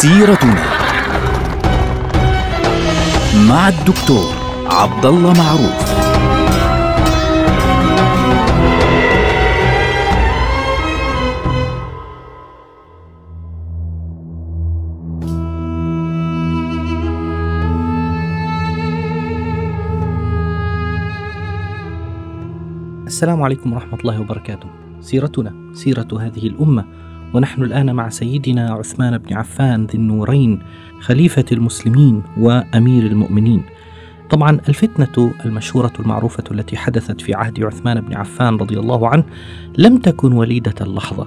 سيرتنا مع الدكتور عبد الله معروف السلام عليكم ورحمة الله وبركاته. سيرتنا سيرة هذه الأمة ونحن الآن مع سيدنا عثمان بن عفان ذي النورين خليفة المسلمين وأمير المؤمنين. طبعا الفتنة المشهورة المعروفة التي حدثت في عهد عثمان بن عفان رضي الله عنه لم تكن وليدة اللحظة.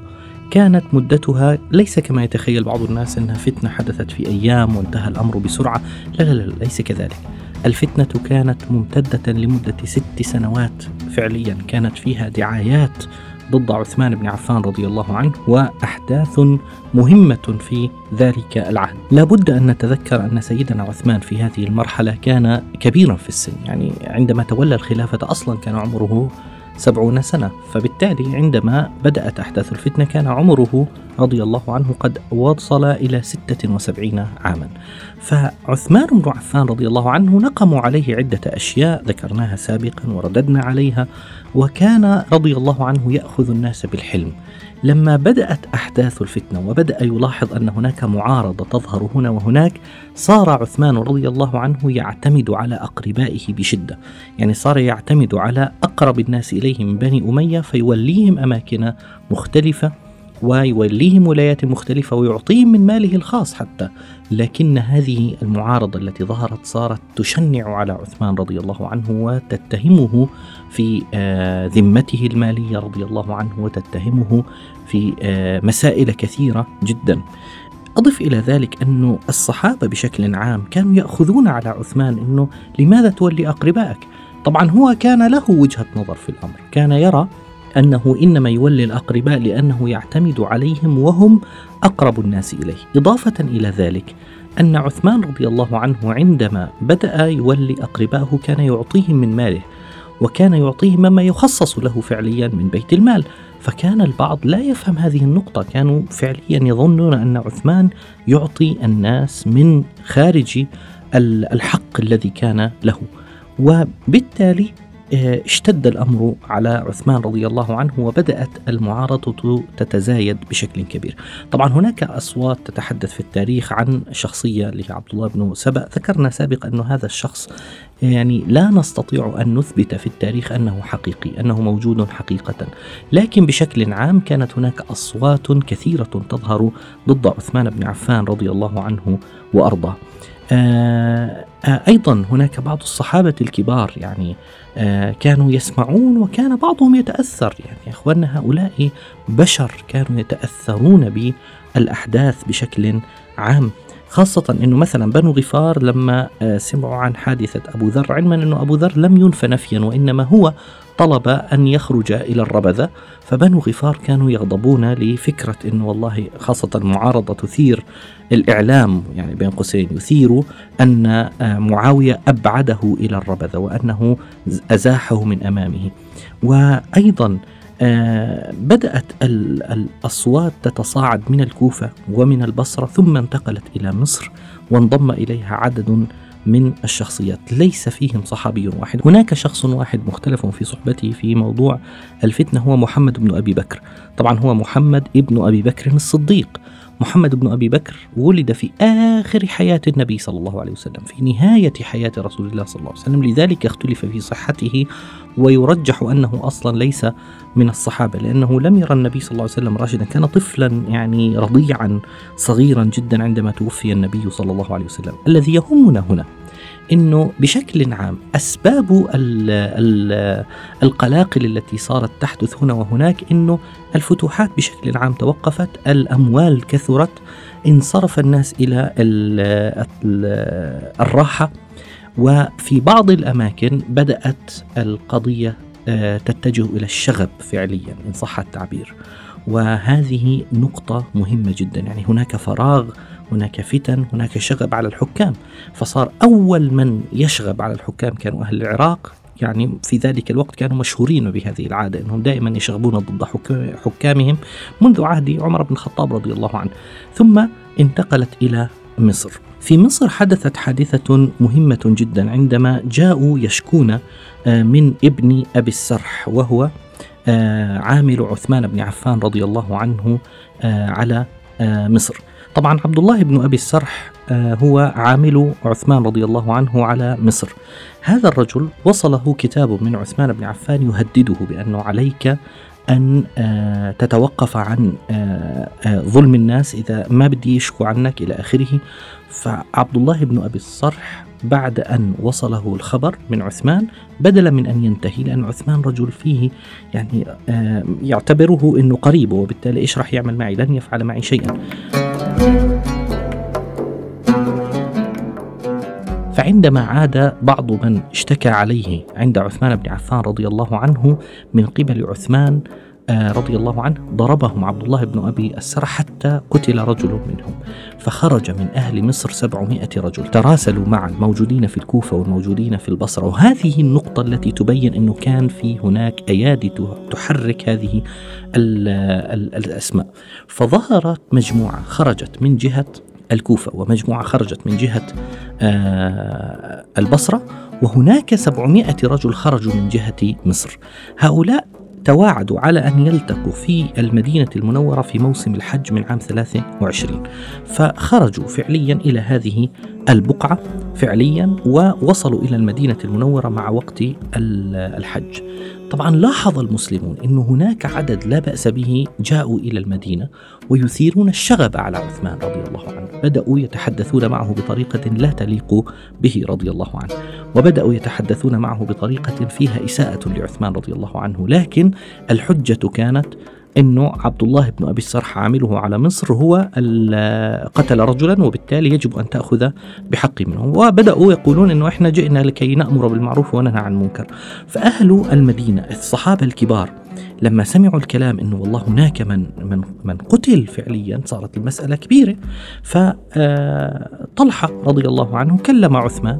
كانت مدتها ليس كما يتخيل بعض الناس أنها فتنة حدثت في أيام وانتهى الأمر بسرعة، لا لا لا ليس كذلك. الفتنة كانت ممتدة لمدة ست سنوات فعليا كانت فيها دعايات ضد عثمان بن عفان رضي الله عنه وأحداث مهمة في ذلك العهد. لا بد أن نتذكر أن سيدنا عثمان في هذه المرحلة كان كبيرا في السن. يعني عندما تولى الخلافة أصلا كان عمره سبعون سنة. فبالتالي عندما بدأت أحداث الفتنة كان عمره رضي الله عنه قد وصل إلى ستة وسبعين عاما. فعثمان بن عفان رضي الله عنه نقموا عليه عدة أشياء ذكرناها سابقا ورددنا عليها وكان رضي الله عنه يأخذ الناس بالحلم. لما بدأت أحداث الفتنة وبدأ يلاحظ أن هناك معارضة تظهر هنا وهناك صار عثمان رضي الله عنه يعتمد على أقربائه بشدة. يعني صار يعتمد على أقرب الناس إليه من بني أمية فيوليهم أماكن مختلفة ويوليهم ولايات مختلفة ويعطيهم من ماله الخاص حتى. لكن هذه المعارضة التي ظهرت صارت تشنع على عثمان رضي الله عنه وتتهمه في آه، ذمته المالية رضي الله عنه وتتهمه في آه، مسائل كثيرة جدا. أضف إلى ذلك أن الصحابة بشكل عام كانوا يأخذون على عثمان أنه لماذا تولي أقربائك؟ طبعا هو كان له وجهة نظر في الأمر. كان يرى أنه إنما يولي الأقرباء لأنه يعتمد عليهم وهم أقرب الناس إليه. إضافة إلى ذلك أن عثمان رضي الله عنه عندما بدأ يولي أقربائه كان يعطيهم من ماله وكان يعطيهم مما يخصص له فعليا من بيت المال. فكان البعض لا يفهم هذه النقطة كانوا فعليا يظنون أن عثمان يعطي الناس من خارج الحق الذي كان له. وبالتالي اشتد الأمر على عثمان رضي الله عنه وبدأت المعارضة تتزايد بشكل كبير. طبعا هناك أصوات تتحدث في التاريخ عن شخصية لعبد الله بن سبأ، ذكرنا سابقا انه هذا الشخص يعني لا نستطيع أن نثبت في التاريخ أنه حقيقي، أنه موجود حقيقه، لكن بشكل عام كانت هناك أصوات كثيرة تظهر ضد عثمان بن عفان رضي الله عنه وأرضاه. آه آه أيضا هناك بعض الصحابة الكبار يعني آه كانوا يسمعون وكان بعضهم يتأثر. يعني يا أخواننا هؤلاء بشر كانوا يتأثرون بالأحداث بشكل عام. خاصة إنه مثلا بنو غفار لما آه، سمعوا عن حادثة أبو ذر علما إنه أبو ذر لم ينف نفيا وإنما هو طلب أن يخرج إلى الربذة. فبنو غفار كانوا يغضبون لفكرة أنه والله خاصة المعارضة تثير الإعلام يعني بين قوسين يثير أن آه، معاوية أبعده إلى الربذة وأنه أزاحه من أمامه. وأيضا بدأت الأصوات تتصاعد من الكوفة ومن البصرة ثم انتقلت إلى مصر وانضم إليها عدد من الشخصيات. ليس فيهم صحابي واحد. هناك شخص واحد مختلف في صحبته في موضوع الفتنة هو محمد بن أبي بكر. طبعا هو محمد ابن أبي بكر الصديق. محمد بن أبي بكر ولد في آخر حياة النبي صلى الله عليه وسلم، في نهاية حياة رسول الله صلى الله عليه وسلم، لذلك اختلف في صحته ويرجح أنه أصلا ليس من الصحابة لأنه لم يرى النبي صلى الله عليه وسلم راشدا، كان طفلا يعني رضيعا صغيرا جدا عندما توفي النبي صلى الله عليه وسلم، الذي يهمنا هنا. إنه بشكل عام أسباب ال ال القلاقل التي صارت تحدث هنا وهناك إنه الفتوحات بشكل عام توقفت، الأموال كثرت، انصرف الناس إلى ال الراحة وفي بعض الأماكن بدأت القضية آه، تتجه إلى الشغب فعليا إن صح التعبير. وهذه نقطة مهمة جدا يعني هناك فراغ هناك فتن هناك شغب على الحكام. فصار أول من يشغب على الحكام كانوا أهل العراق. يعني في ذلك الوقت كانوا مشهورين بهذه العادة أنهم دائما يشغبون ضد حكامهم منذ عهد عمر بن الخطاب رضي الله عنه. ثم انتقلت إلى مصر. في مصر حدثت حادثة مهمة جدا عندما جاءوا يشكون آه، من ابن أبي السرح وهو آه، عامل عثمان بن عفان رضي الله عنه آه، على مصر. طبعا عبد الله بن أبي السرح هو عامل عثمان رضي الله عنه على مصر. هذا الرجل وصله كتاب من عثمان بن عفان يهدده بأنه عليك أن آه، تتوقف عن آه، آه، ظلم الناس إذا ما بدي يشكو عنك إلى آخره. فعبد الله بن أبي الصرح بعد أن وصله الخبر من عثمان بدلا من أن ينتهي لأن عثمان رجل فيه يعني يعتبره أنه قريب وبالتالي إيش راح يعمل معي؟ لن يفعل معي شيئا. فعندما عاد بعض من اشتكى عليه عند عثمان بن عفان رضي الله عنه من قبل عثمان رضي الله عنه ضربهم عبد الله بن أبي السرح حتى قتل رجل منهم فخرج من أهل مصر سبعمائة رجل. تراسلوا مع الموجودين في الكوفة والموجودين في البصرة. وهذه النقطة التي تبين أنه كان في هناك أيادي تحرك هذه الأسماء. فظهرت مجموعة خرجت من جهة الكوفة ومجموعة خرجت من جهة آه، البصرة. وهناك سبعمائة رجل خرجوا من جهة مصر. هؤلاء تواعدوا على أن يلتقوا في المدينة المنورة في موسم الحج من عام 23 فخرجوا فعليا إلى هذه البقعة فعليا ووصلوا إلى المدينة المنورة مع وقت الحج. طبعا لاحظ المسلمون أن هناك عدد لا بأس به جاءوا إلى المدينة ويثيرون الشغب على عثمان رضي الله عنه. بدأوا يتحدثون معه بطريقة لا تليق به رضي الله عنه. وبدأوا يتحدثون معه بطريقة فيها إساءة لعثمان رضي الله عنه. لكن الحجة كانت إنه عبد الله بن أبي السرح عامله على مصر هو قتل رجلا وبالتالي يجب أن تأخذ بحق منه وبدأوا يقولون إنه إحنا جئنا لكي نأمر بالمعروف وننهى عن المنكر. فأهل المدينة الصحابة الكبار لما سمعوا الكلام إنه والله هناك من من من قتل فعليا صارت المسألة كبيرة فطلحه آه، رضي الله عنه كلم عثمان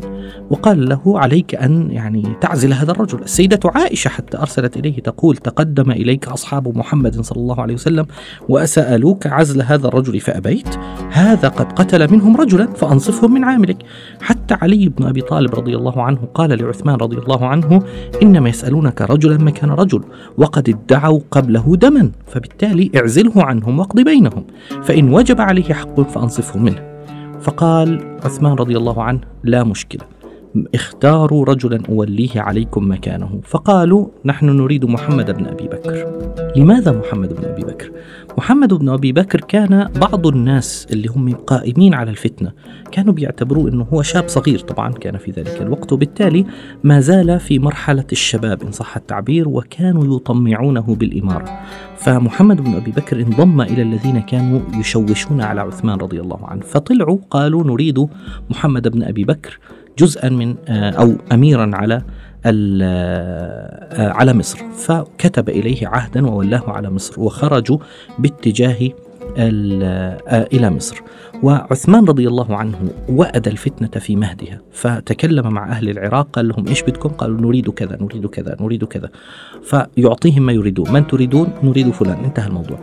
وقال له عليك أن يعني تعزل هذا الرجل، السيدة عائشة حتى أرسلت إليه تقول تقدم إليك أصحاب محمد صلى الله عليه وسلم وأسألوك عزل هذا الرجل فأبيت، هذا قد قتل منهم رجلا فأنصفهم من عاملك، حتى علي بن أبي طالب رضي الله عنه قال لعثمان رضي الله عنه إنما يسألونك رجلا مكان رجل وقد ادعوا قبله دما فبالتالي اعزله عنهم واقض بينهم فإن وجب عليه حق فأنصفه منه. فقال عثمان رضي الله عنه لا مشكلة اختاروا رجلا أوليه عليكم مكانه. فقالوا نحن نريد محمد بن أبي بكر. لماذا محمد بن أبي بكر؟ محمد بن أبي بكر كان بعض الناس اللي هم قائمين على الفتنة. كانوا بيعتبروه أنه هو شاب صغير طبعا كان في ذلك الوقت. وبالتالي ما زال في مرحلة الشباب إن صح التعبير وكانوا يطمعونه بالإمارة. فمحمد بن أبي بكر انضم إلى الذين كانوا يشوشون على عثمان رضي الله عنه. فطلعوا قالوا نريد محمد بن أبي بكر جزءا من آه، أو اميرا على على مصر. فكتب إليه عهدا وولاه على مصر وخرجوا باتجاه آه، إلى مصر. وعثمان رضي الله عنه وأد الفتنة في مهدها فتكلم مع أهل العراق قال لهم إيش بدكم؟ قالوا نريد كذا نريد كذا نريد كذا. فيعطيهم ما يريدون من تريدون؟ نريد فلان. انتهى الموضوع.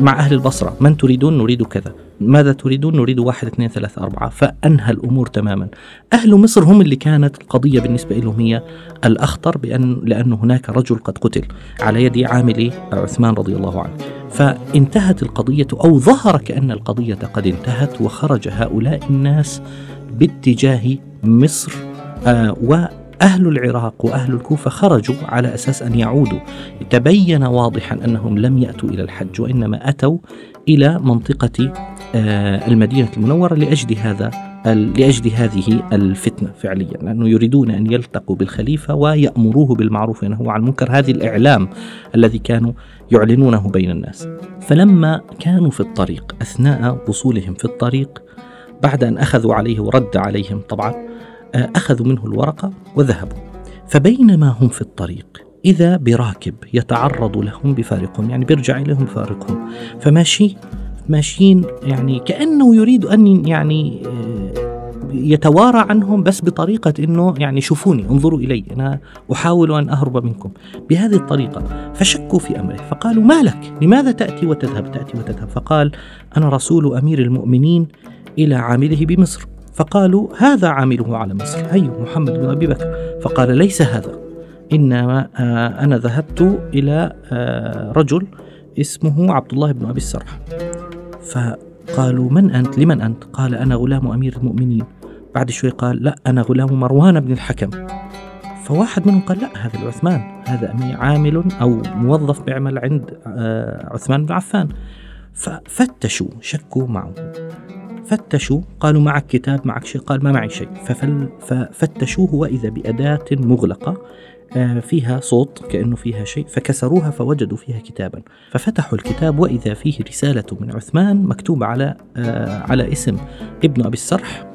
مع أهل البصرة من تريدون؟ نريد كذا. ماذا تريدون؟ نريد واحد اثنين ثلاثة أربعة. فأنهى الأمور تماما. أهل مصر هم اللي كانت القضية بالنسبة لهم هي الأخطر بأن لأن هناك رجل قد قتل على يد عامل عثمان رضي الله عنه. فانتهت القضية أو ظهر كأن القضية قد انتهت وخرج هؤلاء الناس باتجاه مصر آه أهل العراق وأهل الكوفة خرجوا على أساس أن يعودوا. تبين واضحا أنهم لم يأتوا إلى الحج وإنما أتوا إلى منطقة آه، المدينة المنورة لأجل هذا لأجل هذه الفتنة فعليا لأنه يريدون أن يلتقوا بالخليفة ويأمروه بالمعروف وينهوا عن المنكر. هذه الإعلام الذي كانوا يعلنونه بين الناس. فلما كانوا في الطريق أثناء وصولهم في الطريق بعد أن أخذوا عليه ورد عليهم طبعا آه، أخذوا منه الورقة وذهبوا. فبينما هم في الطريق إذا براكب يتعرض لهم بفارقهم يعني بيرجع إليهم بفارقهم فماشي ماشيين يعني كأنه يريد أن يعني آه، يتوارى عنهم بس بطريقة أنه يعني شوفوني انظروا إلي أنا أحاول أن أهرب منكم. بهذه الطريقة فشكوا في أمره فقالوا ما لك؟ لماذا تأتي وتذهب؟ تأتي وتذهب. فقال أنا رسول أمير المؤمنين إلى عامله بمصر. فقالوا هذا عامله على مصر. هي محمد بن أبي بكر؟ فقال ليس هذا إنما آه، أنا ذهبت إلى آه، رجل اسمه عبد الله بن أبي السرح. فقالوا من أنت؟ لمن أنت؟ قال أنا غلام أمير المؤمنين. بعد شوي قال لا أنا غلام مروان بن الحكم. فواحد منهم قال لا هذا العثمان هذا عامل أو موظف بيعمل عند آه، عثمان بن عفان. ففتشوا شكوا معه. فتشوا قالوا معك كتاب معك شيء. قال ما معي شيء. ففتشوه وإذا بأداة مغلقة آه، فيها صوت كأنه فيها شيء فكسروها فوجدوا فيها كتابا. ففتحوا الكتاب وإذا فيه رسالة من عثمان مكتوب على آه، على اسم ابن أبي السرح.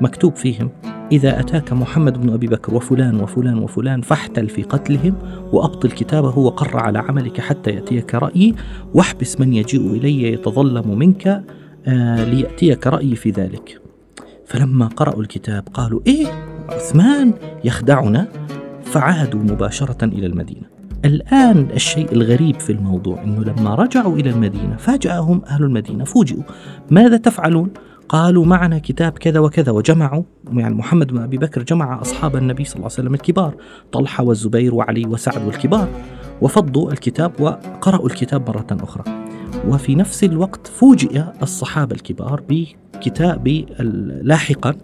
مكتوب فيهم إذا أتاك محمد بن أبي بكر وفلان وفلان وفلان فاحتل في قتلهم وأبطل كتابه وقر على عملك حتى يأتيك رأيي واحبس من يجيء إلي يتظلم منك آه ليأتيك رأيي في ذلك. فلما قرأوا الكتاب قالوا إيه عثمان يخدعنا؟ فعادوا مباشرة إلى المدينة. الآن الشيء الغريب في الموضوع أنه لما رجعوا إلى المدينة فاجأهم أهل المدينة فوجئوا. ماذا تفعلون؟ قالوا معنا كتاب كذا وكذا وجمعوا يعني محمد بن أبي بكر جمع أصحاب النبي صلى الله عليه وسلم الكبار طلحة والزبير وعلي وسعد والكبار وفضوا الكتاب وقرأوا الكتاب مرة أخرى. وفي نفس الوقت فوجئ الصحابة الكبار بكتاب لاحقا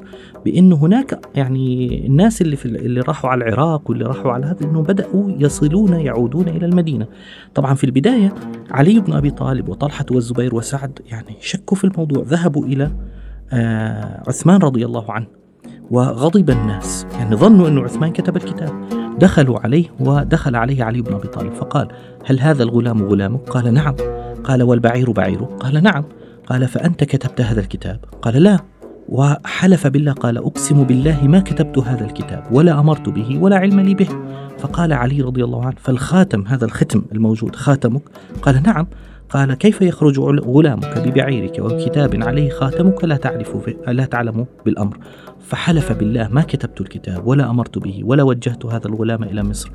بأن هناك يعني الناس اللي في اللي راحوا على العراق واللي راحوا على هذا أنه بدأوا يصلون يعودون إلى المدينة. طبعا في البداية علي بن أبي طالب وطلحة والزبير وسعد يعني شكوا في الموضوع ذهبوا إلى عثمان رضي الله عنه وغضب الناس. يعني ظنوا أن عثمان كتب الكتاب. دخلوا عليه ودخل عليه علي بن أبي طالب فقال هل هذا الغلام غلامك؟ قال نعم. قال والبعير بعيره؟ قال نعم. قال فأنت كتبت هذا الكتاب؟ قال لا. وحلف بالله قال أقسم بالله ما كتبت هذا الكتاب ولا أمرت به ولا علم لي به. فقال علي رضي الله عنه فالخاتم هذا الختم الموجود خاتمك؟ قال نعم. قال كيف يخرج غلامك ببعيرك وكتاب عليه خاتمك؟ لا تعرف لا تعلم بالأمر. فحلف بالله ما كتبت الكتاب ولا أمرت به ولا وجهت هذا الغلام إلى مصر.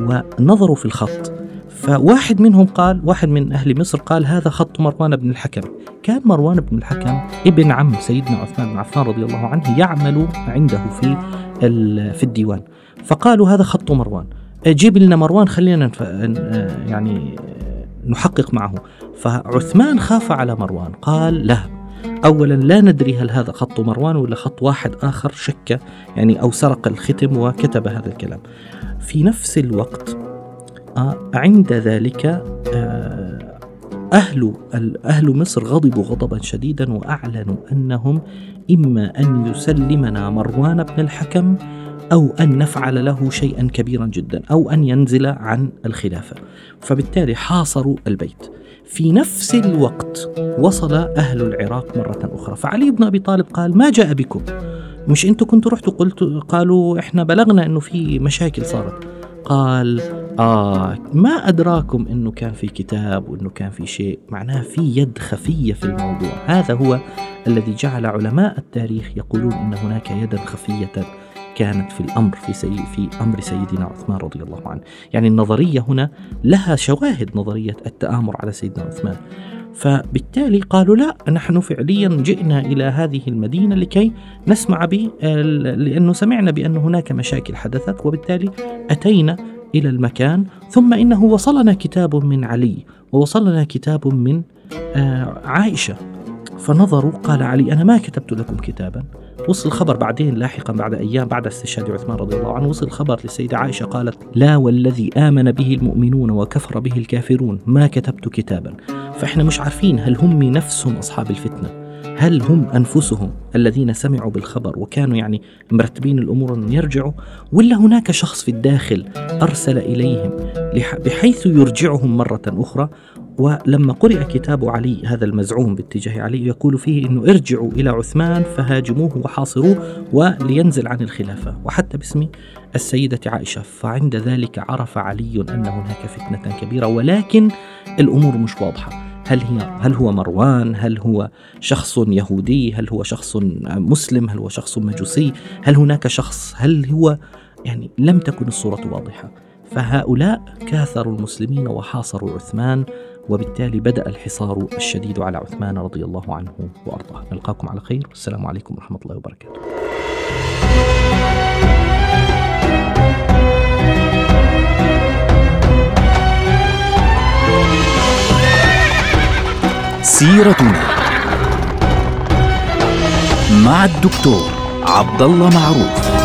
ونظروا في الخط. فواحد منهم قال واحد من أهل مصر قال هذا خط مروان بن الحكم. كان مروان بن الحكم ابن عم سيدنا عثمان بن عفان رضي الله عنه يعمل عنده في في الديوان. فقالوا هذا خط مروان. جيب لنا مروان خلينا يعني نحقق معه. فعثمان خاف على مروان قال لا اولا لا ندري هل هذا خط مروان ولا خط واحد آخر شك يعني أو سرق الختم وكتب هذا الكلام. في نفس الوقت عند ذلك آه، أهل أهل مصر غضبوا غضبا شديدا وأعلنوا أنهم إما أن يسلمنا مروان بن الحكم أو أن نفعل له شيئا كبيرا جدا أو أن ينزل عن الخلافة. فبالتالي حاصروا البيت. في نفس الوقت وصل أهل العراق مرة أخرى. فعلي بن أبي طالب قال ما جاء بكم؟ مش أنتم كنتوا رحتوا قلتوا قالوا إحنا بلغنا أنه في مشاكل صارت. قال آه ما أدراكم أنه كان في كتاب وأنه كان في شيء. معناه في يد خفية في الموضوع. هذا هو الذي جعل علماء التاريخ يقولون أن هناك يدا خفية كانت في الأمر في, سي في أمر سيدنا عثمان رضي الله عنه. يعني النظرية هنا لها شواهد نظرية التآمر على سيدنا عثمان. فبالتالي قالوا لا نحن فعليا جئنا إلى هذه المدينة لكي نسمع ب لأنه سمعنا بأن هناك مشاكل حدثت وبالتالي أتينا إلى المكان. ثم إنه وصلنا كتاب من علي ووصلنا كتاب من آه، عائشة. فنظروا قال علي أنا ما كتبت لكم كتابا. وصل الخبر بعدين لاحقا بعد أيام بعد استشهاد عثمان رضي الله عنه وصل الخبر للسيدة عائشة قالت لا والذي آمن به المؤمنون وكفر به الكافرون ما كتبت كتابا. فإحنا مش عارفين هل هم نفسهم أصحاب الفتنة. هل هم أنفسهم الذين سمعوا بالخبر وكانوا يعني مرتبين الأمور أن يرجعوا ولا هناك شخص في الداخل أرسل إليهم بحيث يرجعهم مرة أخرى؟ ولما قرئ كتاب علي هذا المزعوم باتجاه علي يقول فيه إنه ارجعوا إلى عثمان فهاجموه وحاصروه ولينزل عن الخلافة وحتى باسم السيدة عائشة فعند ذلك عرف علي أن هناك فتنة كبيرة ولكن الأمور مش واضحة هل هي هل هو مروان؟ هل هو شخص يهودي؟ هل هو شخص مسلم؟ هل هو شخص مجوسي؟ هل هناك شخص؟ هل هو يعني لم تكن الصورة واضحة فهؤلاء كاثروا المسلمين وحاصروا عثمان وبالتالي بدأ الحصار الشديد على عثمان رضي الله عنه وأرضاه. نلقاكم على خير. والسلام عليكم ورحمة الله وبركاته. سيرتنا مع الدكتور عبد الله معروف.